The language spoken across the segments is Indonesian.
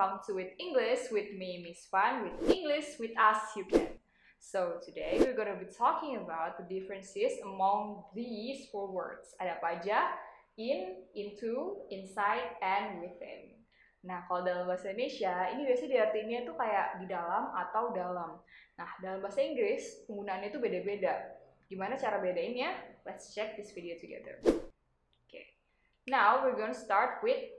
welcome to With English with me, Miss Fan. With English with us, you can. So today we're gonna be talking about the differences among these four words. Ada apa aja? In, into, inside, and within. Nah, kalau dalam bahasa Indonesia, ini biasanya diartinya tuh kayak di dalam atau dalam. Nah, dalam bahasa Inggris, penggunaannya itu beda-beda. Gimana cara bedainnya? Let's check this video together. Okay. Now, we're gonna start with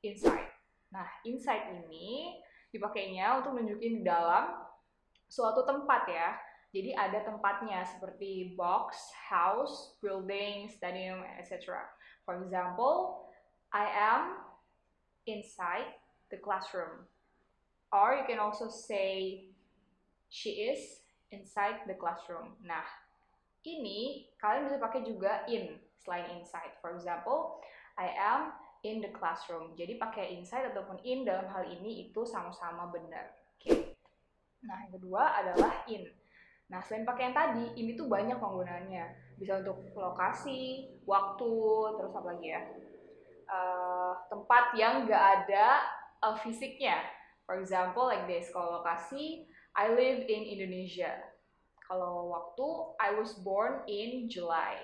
inside. Nah, inside ini dipakainya untuk menunjukin di dalam suatu tempat ya. Jadi ada tempatnya seperti box, house, building, stadium, etc. For example, I am inside the classroom. Or you can also say she is inside the classroom. Nah, ini kalian bisa pakai juga in selain inside. For example, I am in the classroom. Jadi pakai inside ataupun in dalam hal ini itu sama-sama benar. Oke. Okay. Nah, yang kedua adalah in. Nah, selain pakai yang tadi, ini tuh banyak penggunaannya. Bisa untuk lokasi, waktu, terus apa lagi ya? Uh, tempat yang nggak ada uh, fisiknya. For example, like this. Kalau lokasi, I live in Indonesia. Kalau waktu, I was born in July.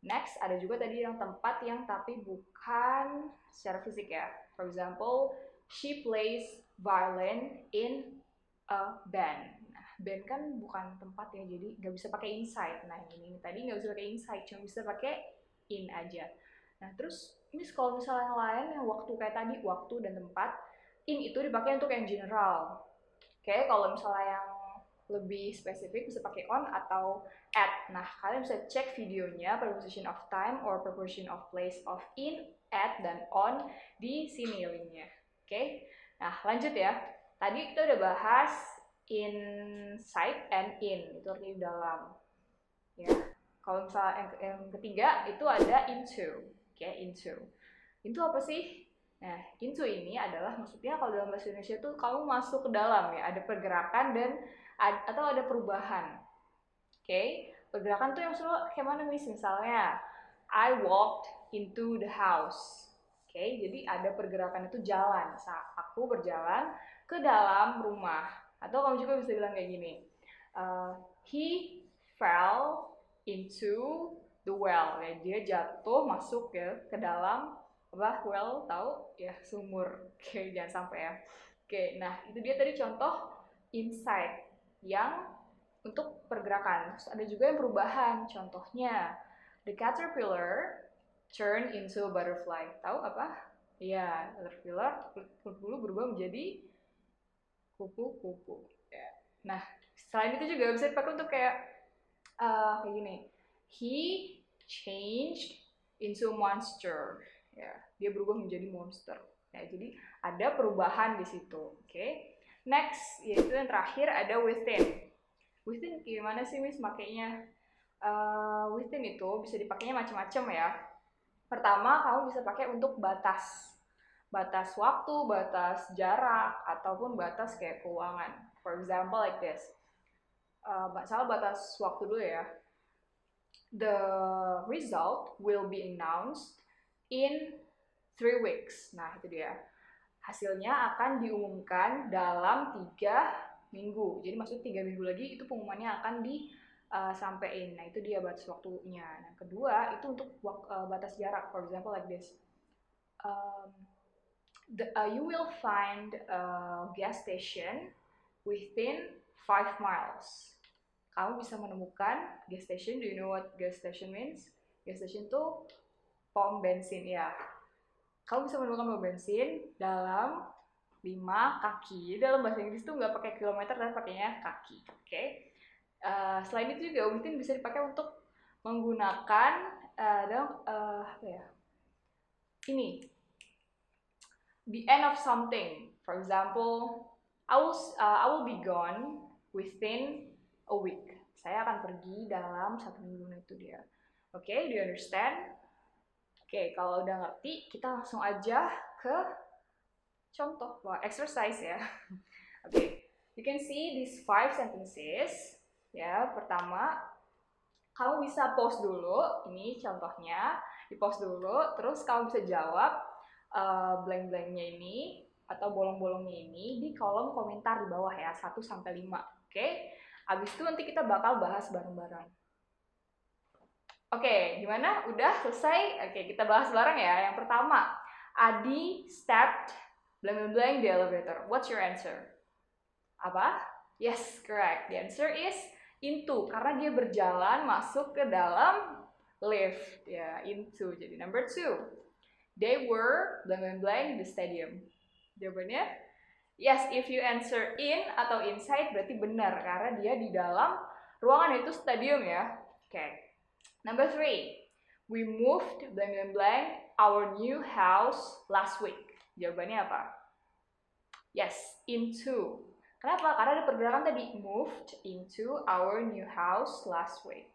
Next, ada juga tadi yang tempat yang tapi bukan secara fisik ya. For example, she plays violin in a band. Nah, band kan bukan tempat ya, jadi nggak bisa pakai inside. Nah, ini, ini tadi nggak bisa pakai inside, cuma bisa pakai in aja. Nah, terus ini kalau misalnya yang lain yang waktu kayak tadi, waktu dan tempat, in itu dipakai untuk yang general. Oke, kalau misalnya yang lebih spesifik bisa pakai on atau at. Nah, kalian bisa cek videonya preposition of time or preposition of place of in, at, dan on di sini linknya. Oke, okay? nah lanjut ya. Tadi kita udah bahas inside and in, itu artinya dalam. Ya, kalau misalnya yang, ketiga itu ada into, oke, okay? into. Into apa sih? Nah, into ini adalah maksudnya kalau dalam bahasa Indonesia itu kamu masuk ke dalam ya, ada pergerakan dan atau ada perubahan. Oke, okay? pergerakan tuh yang selalu kayak mana nih? Misalnya, I walked into the house. Oke, okay? jadi ada pergerakan itu jalan. Saat aku berjalan ke dalam rumah. Atau kamu juga bisa bilang kayak gini, uh, he fell into the well. Ya, dia jatuh masuk ya ke dalam apa well tahu ya sumur. Oke, jangan sampai ya. Oke, nah itu dia tadi contoh inside yang untuk pergerakan. Terus ada juga yang perubahan. Contohnya, the caterpillar turn into a butterfly. Tahu apa? Iya, caterpillar kupu-kupu berubah menjadi kupu-kupu. Ya. Nah, selain itu juga bisa dipakai untuk kayak uh, kayak gini. He changed into a monster. Ya, dia berubah menjadi monster. Ya, jadi ada perubahan di situ. Oke. Okay? Next, yaitu yang terakhir ada within. Within gimana sih Miss makainya? Uh, within itu bisa dipakainya macam-macam ya. Pertama, kamu bisa pakai untuk batas. Batas waktu, batas jarak, ataupun batas kayak keuangan. For example like this. Uh, salah batas waktu dulu ya. The result will be announced in three weeks. Nah, itu dia hasilnya akan diumumkan dalam tiga minggu. Jadi maksud tiga minggu lagi itu pengumumannya akan disampaikan. Uh, nah itu dia batas waktunya. Nah kedua itu untuk uh, batas jarak. For example like this. Um, the, uh, you will find a gas station within five miles. Kamu bisa menemukan gas station. Do you know what gas station means? Gas station itu pom bensin ya kamu bisa menemukan pom bensin dalam 5 kaki. Dalam bahasa Inggris tuh nggak pakai kilometer tapi pakainya kaki. Oke. Okay? Uh, eh, selain itu juga mungkin bisa dipakai untuk menggunakan uh, dalam uh, apa ya? Ini the end of something. For example, I will uh, I will be gone within a week. Saya akan pergi dalam satu minggu itu dia. Oke, okay, do you understand? Oke, kalau udah ngerti, kita langsung aja ke contoh, wah, exercise ya. Oke, okay. you can see these five sentences. Ya, pertama, kamu bisa post dulu, ini contohnya, di post dulu, terus kamu bisa jawab uh, blank-blanknya ini atau bolong-bolongnya ini di kolom komentar di bawah ya 1 sampai 5. Oke. Abis itu nanti kita bakal bahas bareng-bareng. Oke, gimana? Udah selesai? Oke, kita bahas bareng ya. Yang pertama, Adi stepped blank blank the elevator. What's your answer? Apa? Yes, correct. The answer is into karena dia berjalan masuk ke dalam lift ya into. Jadi number two, they were blank blank blank the stadium. Jawabannya yes. If you answer in atau inside berarti benar karena dia di dalam ruangan itu stadium ya. Oke. Okay. Number three, we moved blank blank blank our new house last week. Jawabannya apa? Yes, into. Kenapa? Karena ada pergerakan tadi moved into our new house last week.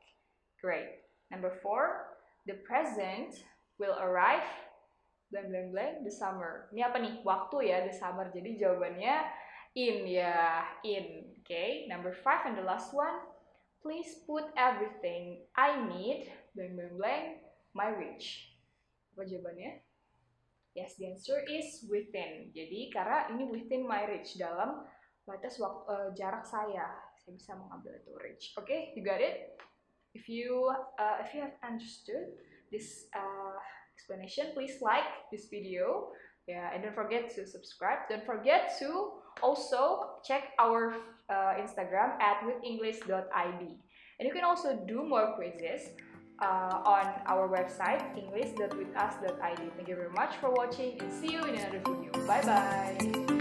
Great. Number four, the present will arrive blank blank blank the summer. Ini apa nih? Waktu ya the summer. Jadi jawabannya in ya in. Oke. Okay. Number five and the last one, Please put everything I need blank blank blank my reach. Apa jawabannya? Yes, the answer is within. Jadi karena ini within my reach dalam batas waktu, uh, jarak saya, saya bisa mengambil itu reach. Oke, okay, you got it? If you uh, if you have understood this uh, explanation, please like this video. Yeah, and don't forget to subscribe. Don't forget to also check our uh, Instagram at withenglish.id. And you can also do more quizzes uh, on our website english.withus.id. Thank you very much for watching and see you in another video. Bye bye.